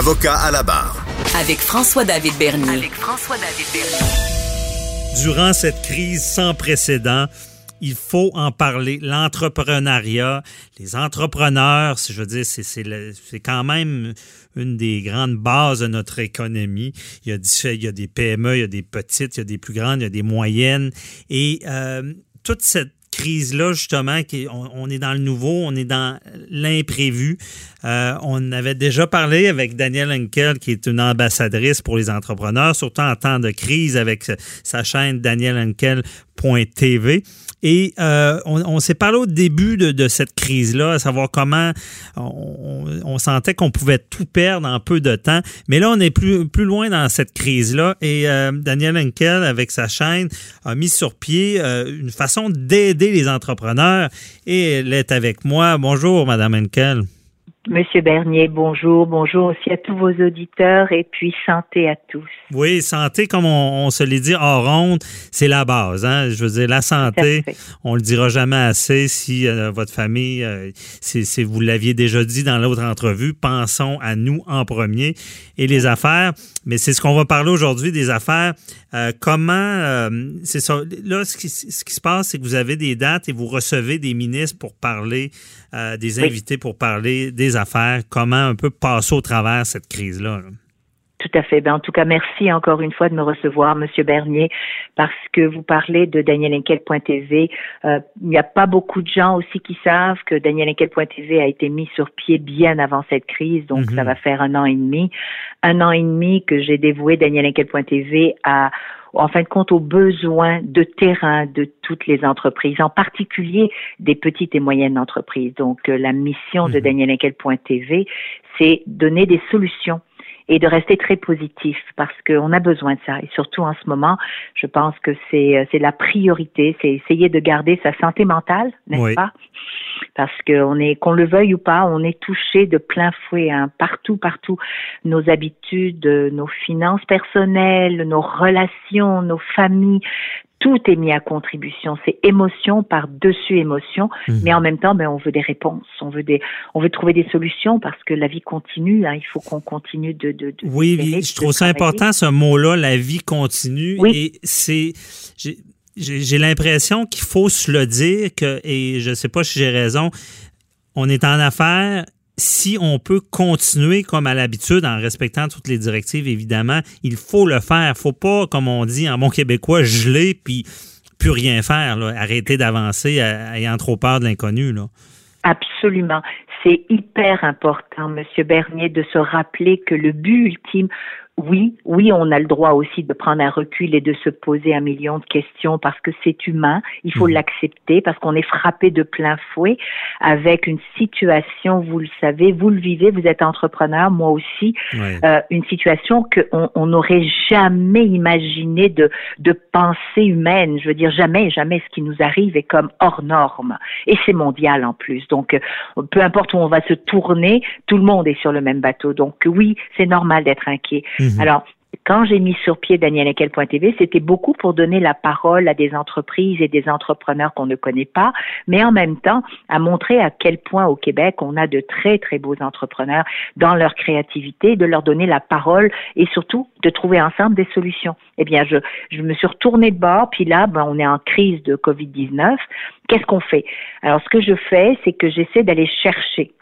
Avocat à la barre. Avec François-David Bernier. Avec François-David Bernier. Durant cette crise sans précédent, il faut en parler. L'entrepreneuriat, les entrepreneurs, je veux dire, c'est quand même une des grandes bases de notre économie. Il y, a, il y a des PME, il y a des petites, il y a des plus grandes, il y a des moyennes. Et euh, toute cette crise-là, justement, qui, on, est dans le nouveau, on est dans l'imprévu. Euh, on avait déjà parlé avec Danielle Henkel, qui est une ambassadrice pour les entrepreneurs, surtout en temps de crise avec sa chaîne Danielle Henkel.tv. Et euh, on, s'est parlé au début de, cette crise-là, à savoir comment on, sentait qu'on pouvait tout perdre en peu de temps. Mais là, on est plus, plus loin dans cette crise-là. Et euh, Daniel Henkel, avec sa chaîne, a mis sur pied euh, une façon d'aider les entrepreneurs. Et elle est avec moi. Bonjour, Madame Henkel. Monsieur Bernier, bonjour, bonjour aussi à tous vos auditeurs et puis santé à tous. Oui, santé, comme on, se l'est dit en ronde, c'est la base. Hein? Je veux dire, la santé, on le dira jamais assez si euh, votre famille, euh, si, vous l'aviez déjà dit dans l'autre entrevue, pensons à nous en premier et les affaires. Mais c'est ce qu'on va parler aujourd'hui des affaires. Euh, comment, c'est ça. Là, ce qui, ce qui se passe, c'est que vous avez des dates et vous recevez des ministres pour parler, des invités pour parler des affaires, comment un peu passer au travers cette crise-là. Tout à fait. Ben, en tout cas, merci encore une fois de me recevoir, Monsieur Bernier, parce que vous parlez de DanielInkel.tv. Euh, il n'y a pas beaucoup de gens aussi qui savent que DanielInkel.tv a été mis sur pied bien avant cette crise, donc ça mhm. va faire un an et demi. Un an et demi que j'ai dévoué DanielInkel.tv à en fin de compte aux besoins de terrain de toutes les entreprises, en particulier des petites et moyennes entreprises. Donc euh, la mission de mhm. DanielInkel.tv, c'est donner des solutions et de rester très positif parce qu'on a besoin de ça. Et surtout en ce moment, je pense que c'est euh, la priorité, c'est essayer de garder sa santé mentale, n'est-ce pas? Parce qu'on est qu'on le veuille ou pas, on est touché de plein fouet hein, partout, partout. Nos habitudes, nos finances personnelles, nos relations, nos familles, tout est mis à contribution. C'est émotion par-dessus émotion, mhm. mais en même temps, ben, on veut des réponses, on veut des, on veut trouver des solutions parce que la vie continue. Hein, il faut qu'on continue de, de, de Oui, je trouve ça important ce mot-là, la vie continue. Et c'est, j'ai l'impression qu'il faut se le dire que, et je sais pas si j'ai raison, on est en affaires si on peut continuer comme à l'habitude en respectant toutes les directives, évidemment, il faut le faire. faut pas, comme on dit en bon québécois, geler puis plus rien faire, arrêter d'avancer ayant trop peur de l'inconnu. Absolument. C'est hyper important, Monsieur Bernier, de se rappeler que le but ultime, oui, oui, on a le droit aussi de prendre un recul et de se poser un million de questions parce que c'est humain. Il faut mhm. l'accepter parce qu'on est frappé de plein fouet avec une situation, vous le savez, vous le vivez, vous êtes entrepreneur, moi aussi, euh, une situation qu'on n'aurait jamais imaginé de, de pensée humaine. Je veux dire, jamais, jamais ce qui nous arrive est comme hors norme. Et c'est mondial en plus. Donc, euh, peu importe où on va se tourner, tout le monde est sur le même bateau. Donc, oui, c'est normal d'être inquiet. Mhm. Mhm. Alors, quand j'ai mis sur pied DanielEkel.tv, c'était beaucoup pour donner la parole à des entreprises et des entrepreneurs qu'on ne connaît pas, mais en même temps à montrer à quel point au Québec on a de très très beaux entrepreneurs dans leur créativité, de leur donner la parole et surtout de trouver ensemble des solutions. Eh bien, je, je me suis retournée de bord, puis là, ben, on est en crise de Covid-19. Qu'est-ce qu'on fait? Alors, ce que je fais, c'est que j'essaie d'aller chercher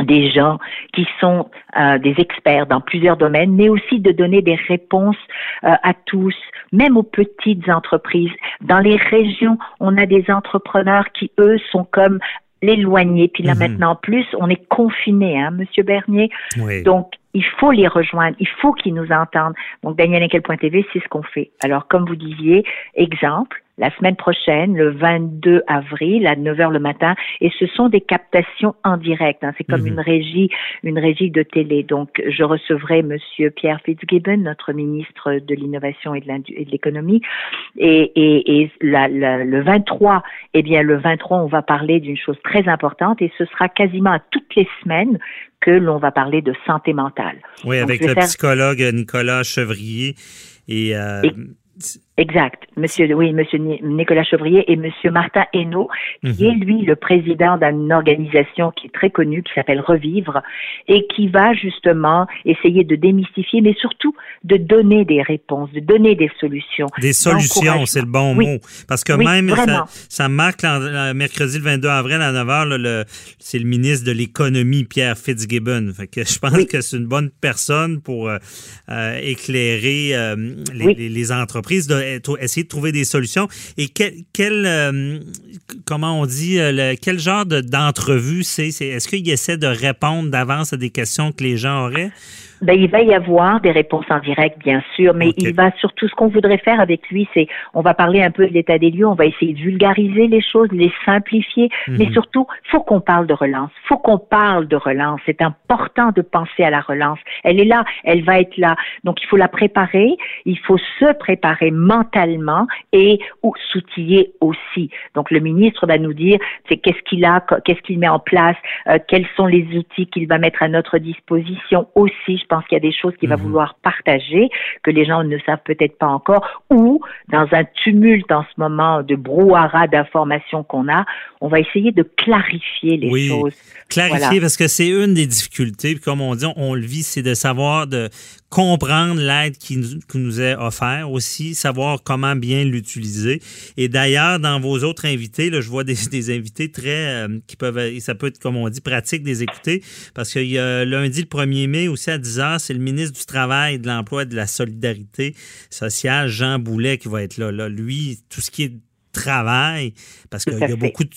des gens qui sont euh, des experts dans plusieurs domaines, mais aussi de donner des réponses euh, à tous, même aux petites entreprises. Dans les régions, on a des entrepreneurs qui, eux, sont comme l'éloigner. Puis là, mhm. maintenant, plus, on est confiné, hein, Monsieur Bernier. Donc, il faut les rejoindre, il faut qu'ils nous entendent. Donc, Daniel TV, c'est ce qu'on fait. Alors, comme vous disiez, exemple, la semaine prochaine, le 22 avril à 9 h le matin, et ce sont des captations en direct. Hein. C'est comme mhm. une régie, une régie de télé. Donc, je recevrai Monsieur Pierre Fitzgibbon, notre ministre de l'innovation et de l'économie, et, et, et la, le 23, eh bien, le 23, on va parler d'une chose très importante, et ce sera quasiment à toutes les semaines que l'on va parler de santé mentale. Oui, avec le psychologue Nicolas Chevrier. Et, euh, Exact. Monsieur, oui, Monsieur Nicolas Chevrier et Monsieur Martin Hainaut, qui mhm. est lui le président d'une organisation qui est très connue, qui s'appelle Revivre, et qui va justement essayer de démystifier, mais surtout de donner des réponses, de donner des solutions. Des solutions, c'est le bon mot. Parce que même, ça, ça, marque mercredi le 22 avril à 9 h, c'est le ministre de l'économie, Pierre Fitzgibbon. Fait que je pense que c'est une bonne personne pour euh, euh, éclairer euh, les, les entreprises. De, essayer de trouver des solutions. Et quel, quel euh, euh, quel genre d'entrevue c'est? Est-ce qu'il essaie de répondre d'avance à des questions que les gens auraient? Ben, il va y avoir des réponses en direct, bien sûr, mais il va surtout, ce qu'on voudrait faire avec lui, c'est, on va parler un peu de l'état des lieux, on va essayer de vulgariser les choses, les simplifier, mhm. mais surtout, faut qu'on parle de relance, faut qu'on parle de relance. C'est important de penser à la relance. Elle est là, elle va être là. Donc, il faut la préparer, il faut se préparer mentalement et s'outiller aussi. Donc, le ministre va nous dire, c'est qu'est-ce qu'il a, qu'est-ce qu'il met en place, euh, quels sont les outils qu'il va mettre à notre disposition aussi pense qu'il y a des choses qu'il va mhm. vouloir partager, que les gens ne savent peut-être pas encore, ou dans un tumulte en ce moment de brouhaha d'informations qu'on a, on va essayer de clarifier les choses. Clarifier, parce que c'est une des difficultés, comme on dit, on, le vit, c'est de savoir, de comprendre l'aide qui, nous, est offerte aussi, savoir comment bien l'utiliser. Et d'ailleurs, dans vos autres invités, je vois des, invités très, euh, qui peuvent, ça peut être, comme on dit, pratique des écouter, parce qu'il y a lundi le 1er mai aussi à 10h, c'est le ministre du Travail, de l'Emploi et de la Solidarité sociale, Jean Boulet, qui va être là. Lui, tout ce qui est travail, parce qu'il y a beaucoup de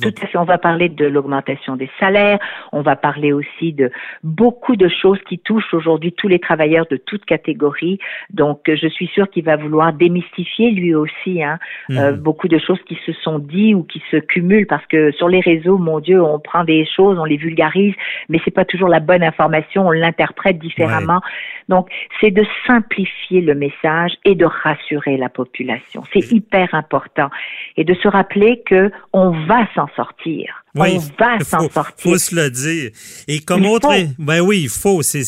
tout à fait. On va parler de l'augmentation des salaires. On va parler aussi de beaucoup de choses qui touchent aujourd'hui tous les travailleurs de toutes catégories. Donc, je suis sûre qu'il va vouloir démystifier lui aussi hein, euh, mhm. beaucoup de choses qui se sont dites ou qui se cumulent parce que sur les réseaux, mon Dieu, on prend des choses, on les vulgarise, mais c'est pas toujours la bonne information. On l'interprète différemment. Donc, c'est de simplifier le message et de rassurer la population. C'est hyper important et de se rappeler que on va s'en sortir. Oui, on va s'en sortir. faut se le dire. Et comme autre, ben oui, il faut, c'est,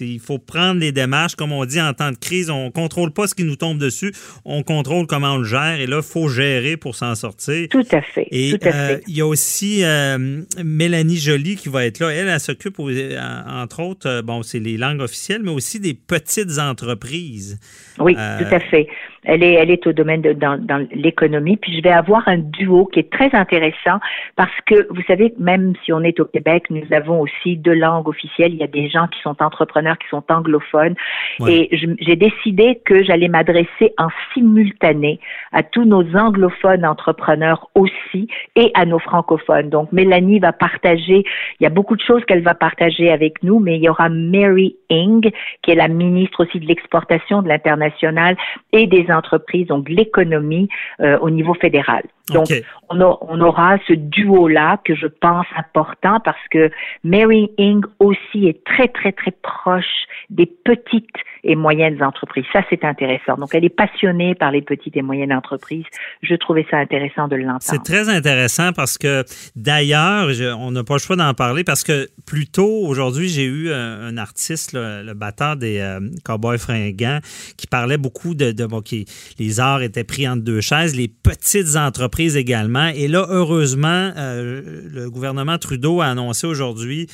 il faut prendre les démarches, comme on dit en temps de crise, on contrôle pas ce qui nous tombe dessus, on contrôle comment on le gère, et là, il faut gérer pour s'en sortir. Tout à fait. Et euh, il y a aussi euh, Mélanie Joly qui va être là. Elle, elle, s'occupe, entre autres, euh, bon, c'est les langues officielles, mais aussi des petites entreprises. Oui, tout à fait. Elle est, elle est au domaine de dans, dans l'économie. Puis je vais avoir un duo qui est très intéressant parce que vous savez, même si on est au Québec, nous avons aussi deux langues officielles. Il y a des gens qui sont entrepreneurs, qui sont anglophones. Et j'ai décidé que j'allais m'adresser en simultané à tous nos anglophones entrepreneurs aussi et à nos francophones. Donc Mélanie va partager. Il y a beaucoup de choses qu'elle va partager avec nous, mais il y aura Mary Ing, qui est la ministre aussi de l'exportation, de l'international et des entreprises, donc l'économie euh, au niveau fédéral. Donc, on, on, aura ce duo-là que je pense important parce que Mary Ing aussi est très, très, très proche des petites et moyennes entreprises. Ça, c'est intéressant. Donc, elle est passionnée par les petites et moyennes entreprises. Je trouvais ça intéressant de l'entendre. C'est très intéressant parce que, d'ailleurs, on n'a pas le choix d'en parler parce que plus tôt, aujourd'hui, j'ai eu un, artiste, le, batteur des euh, Cowboys fringants, qui parlait beaucoup de, de bon, qui, les arts étaient pris entre deux chaises, les petites entreprises également. Et là, heureusement, euh, le gouvernement Trudeau a annoncé aujourd'hui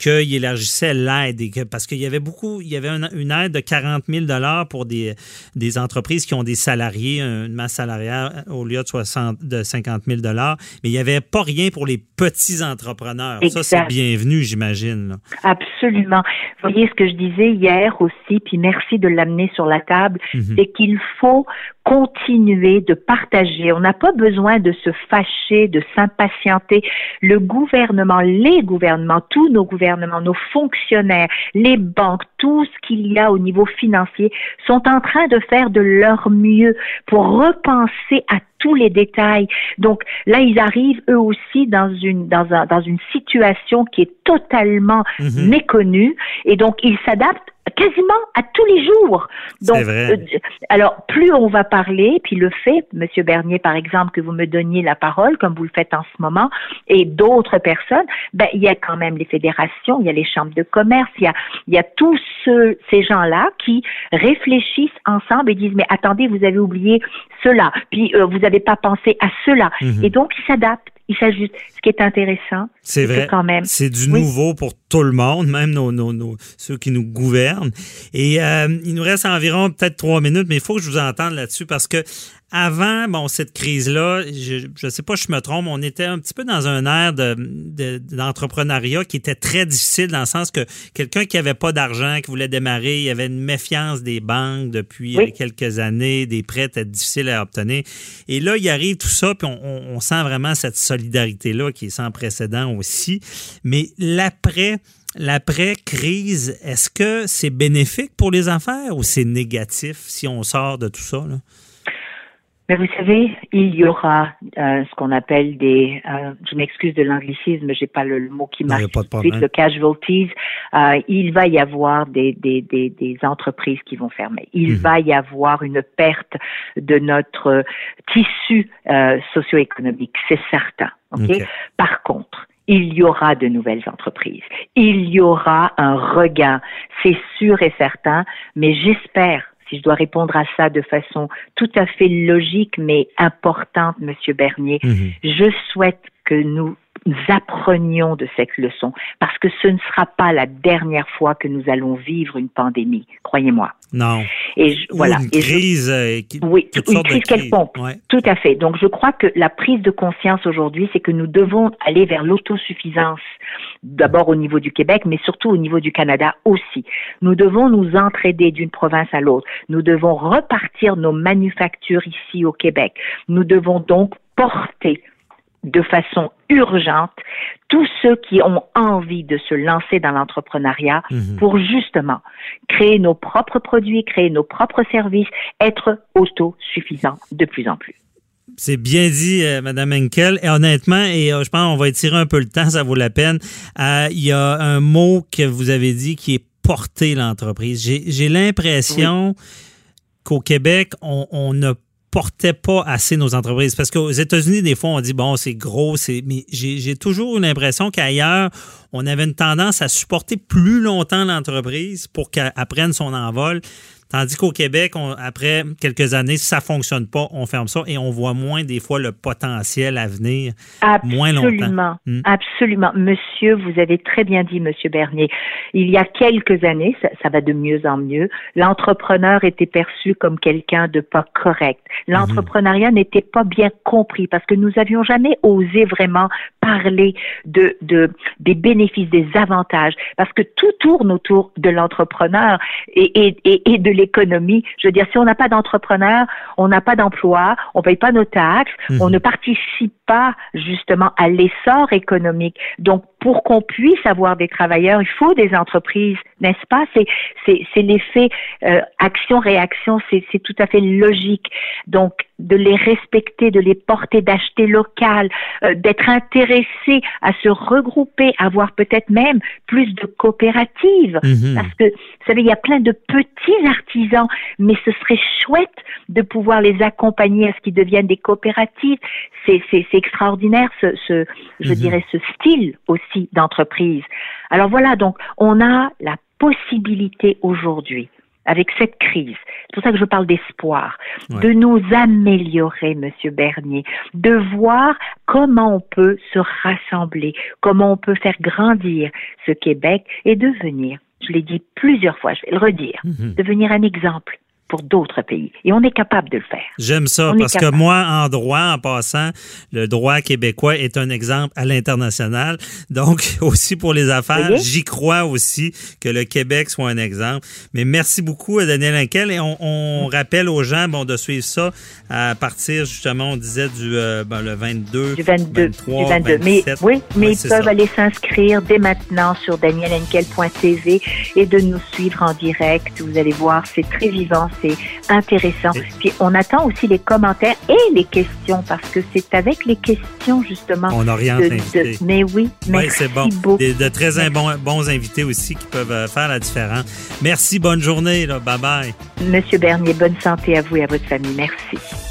qu'il élargissait l'aide parce qu'il y avait beaucoup, il y avait une, aide de 40 000 pour des, des entreprises qui ont des salariés, une masse salariale au lieu de, 60, de 50 000 mais il n'y avait pas rien pour les petits entrepreneurs. Ça, c'est bienvenu, j'imagine. Absolument. Vous voyez ce que je disais hier aussi, puis merci de l'amener sur la table, mhm. c'est qu'il faut continuer de partager. On n'a pas besoin de se fâcher, de s'impatienter. Le gouvernement, les gouvernements, tous nos gouvernements, gouvernement, nos fonctionnaires, les banques, tout ce qu'il y a au niveau financier sont en train de faire de leur mieux pour repenser à tous les détails. Donc là, ils arrivent eux aussi dans une dans un, dans une situation qui est totalement mhm. méconnue et donc ils s'adaptent quasiment à tous les jours. Donc, vrai. Euh, alors plus on va parler, puis le fait, Monsieur Bernier par exemple, que vous me donniez la parole, comme vous le faites en ce moment, et d'autres personnes, ben il y a quand même les fédérations, il y a les chambres de commerce, il y a il y a tous ces gens-là qui réfléchissent ensemble et disent mais attendez, vous avez oublié cela, puis euh, vous n'avez pas pensé à cela, mhm. et donc ils s'adaptent il s'ajuste. Ce qui est intéressant, c'est vrai. quand même. C'est du nouveau pour tout le monde, même nos, nos, nos ceux qui nous gouvernent. Et euh, il nous reste environ peut-être trois minutes, mais il faut que je vous entende là-dessus parce que avant bon cette crise-là, je ne sais pas si je me trompe, on était un petit peu dans un air d'entrepreneuriat de, qui était très difficile dans le sens que quelqu'un qui avait pas d'argent, qui voulait démarrer, il y avait une méfiance des banques depuis quelques années, des prêts étaient difficiles à obtenir. Et là, il arrive tout ça, puis on, on sent vraiment cette solidarité-là qui est sans précédent aussi. Mais l'après, l'après-crise, est-ce que c'est bénéfique pour les affaires ou c'est négatif si on sort de tout ça? Là? Mais vous savez, il y aura euh, ce qu'on appelle des, euh, je m'excuse de l'anglicisme, j'ai pas le, mot qui marche le casualties. Euh, il va y avoir des, des, des, des, entreprises qui vont fermer. Il mhm. va y avoir une perte de notre tissu euh, socio-économique, c'est certain. Okay? Par contre, il y aura de nouvelles entreprises. Il y aura un regain, c'est sûr et certain, mais j'espère si je dois répondre à ça de façon tout à fait logique mais importante, Monsieur Bernier, mhm. je souhaite que nous apprenions de cette leçon parce que ce ne sera pas la dernière fois que nous allons vivre une pandémie, croyez-moi. Non. Et voilà. Une crise. Euh, oui, une crise quelconque. Tout à fait. Donc je crois que la prise de conscience aujourd'hui, c'est que nous devons aller vers l'autosuffisance, d'abord au niveau du Québec, mais surtout au niveau du Canada aussi. Nous devons nous entraider d'une province à l'autre. Nous devons repartir nos manufactures ici au Québec. Nous devons donc porter de façon urgente tous ceux qui ont envie de se lancer dans l'entrepreneuriat mhm. pour justement créer nos propres produits, créer nos propres services, être autosuffisants de plus en plus. C'est bien dit, euh, Madame Henkel. Et honnêtement, et euh, je pense qu'on va étirer un peu le temps, ça vaut la peine. Euh, il y a un mot que vous avez dit qui est porter l'entreprise. J'ai l'impression qu'au Québec, on, on a portait pas assez nos entreprises. Parce qu'aux États-Unis, des fois, on dit, bon, c'est gros, c'est. Mais j'ai toujours eu l'impression qu'ailleurs, on avait une tendance à supporter plus longtemps l'entreprise pour qu'elle prenne son envol. Tandis qu'au Québec, après quelques années, si ça fonctionne pas, on ferme ça et on voit moins des fois le potentiel à venir moins longtemps. Absolument, hmm. absolument. Monsieur, vous avez très bien dit, Monsieur Bernier. Il y a quelques années, ça, va de mieux en mieux. L'entrepreneur était perçu comme quelqu'un de pas correct. L'entrepreneuriat n'était pas bien compris parce que nous avions jamais osé vraiment parler de, de des bénéfices, des avantages, parce que tout tourne autour de l'entrepreneur et, et, et, et de l'économie. Je veux dire, si on n'a pas d'entrepreneur, on n'a pas d'emploi, on paye pas nos taxes, on mhm. ne participe pas justement à l'essor économique. Donc, pour qu'on puisse avoir des travailleurs, il faut des entreprises, n'est-ce pas? C'est c'est l'effet euh, action-réaction, c'est tout à fait logique. Donc, de les respecter, de les porter, d'acheter local, euh, d'être intéressé à se regrouper, avoir peut-être même plus de coopératives. Mhm. Parce que, vous savez, il y a plein de petits artisans, mais ce serait chouette de pouvoir les accompagner à ce qu'ils deviennent des coopératives. C'est extraordinaire, ce, ce je mhm. dirais, ce style aussi d'entreprise. Alors voilà, donc on a la possibilité aujourd'hui avec cette crise, c'est pour ça que je parle d'espoir, de nous améliorer, Monsieur Bernier, de voir comment on peut se rassembler, comment on peut faire grandir ce Québec et devenir, je l'ai dit plusieurs fois, je vais le redire, mhm. devenir un exemple pour d'autres pays. Et on est capable de le faire. J'aime ça parce que moi, en droit, en passant, le droit québécois est un exemple à l'international. Donc, aussi pour les affaires, j'y crois aussi que le Québec soit un exemple. Mais merci beaucoup, Daniel Inkel. Et on, rappelle aux gens bon, de suivre ça à partir, justement, on disait du euh, ben, le 22, du 22, 23, du 22. mais, oui, mais ils peuvent aller s'inscrire dès maintenant sur danielenkel.tv et de nous suivre en direct. Vous allez voir, c'est très vivant, c'est intéressant. Puis on attend aussi les commentaires et les questions parce que c'est avec les questions justement. On oriente de, Mais oui, merci oui, c'est bon. De, très bons, bons invités aussi qui peuvent euh, faire la différence. Merci, bonne journée, là. bye bye. Monsieur Bernier, bonne santé à vous et à votre famille. Merci.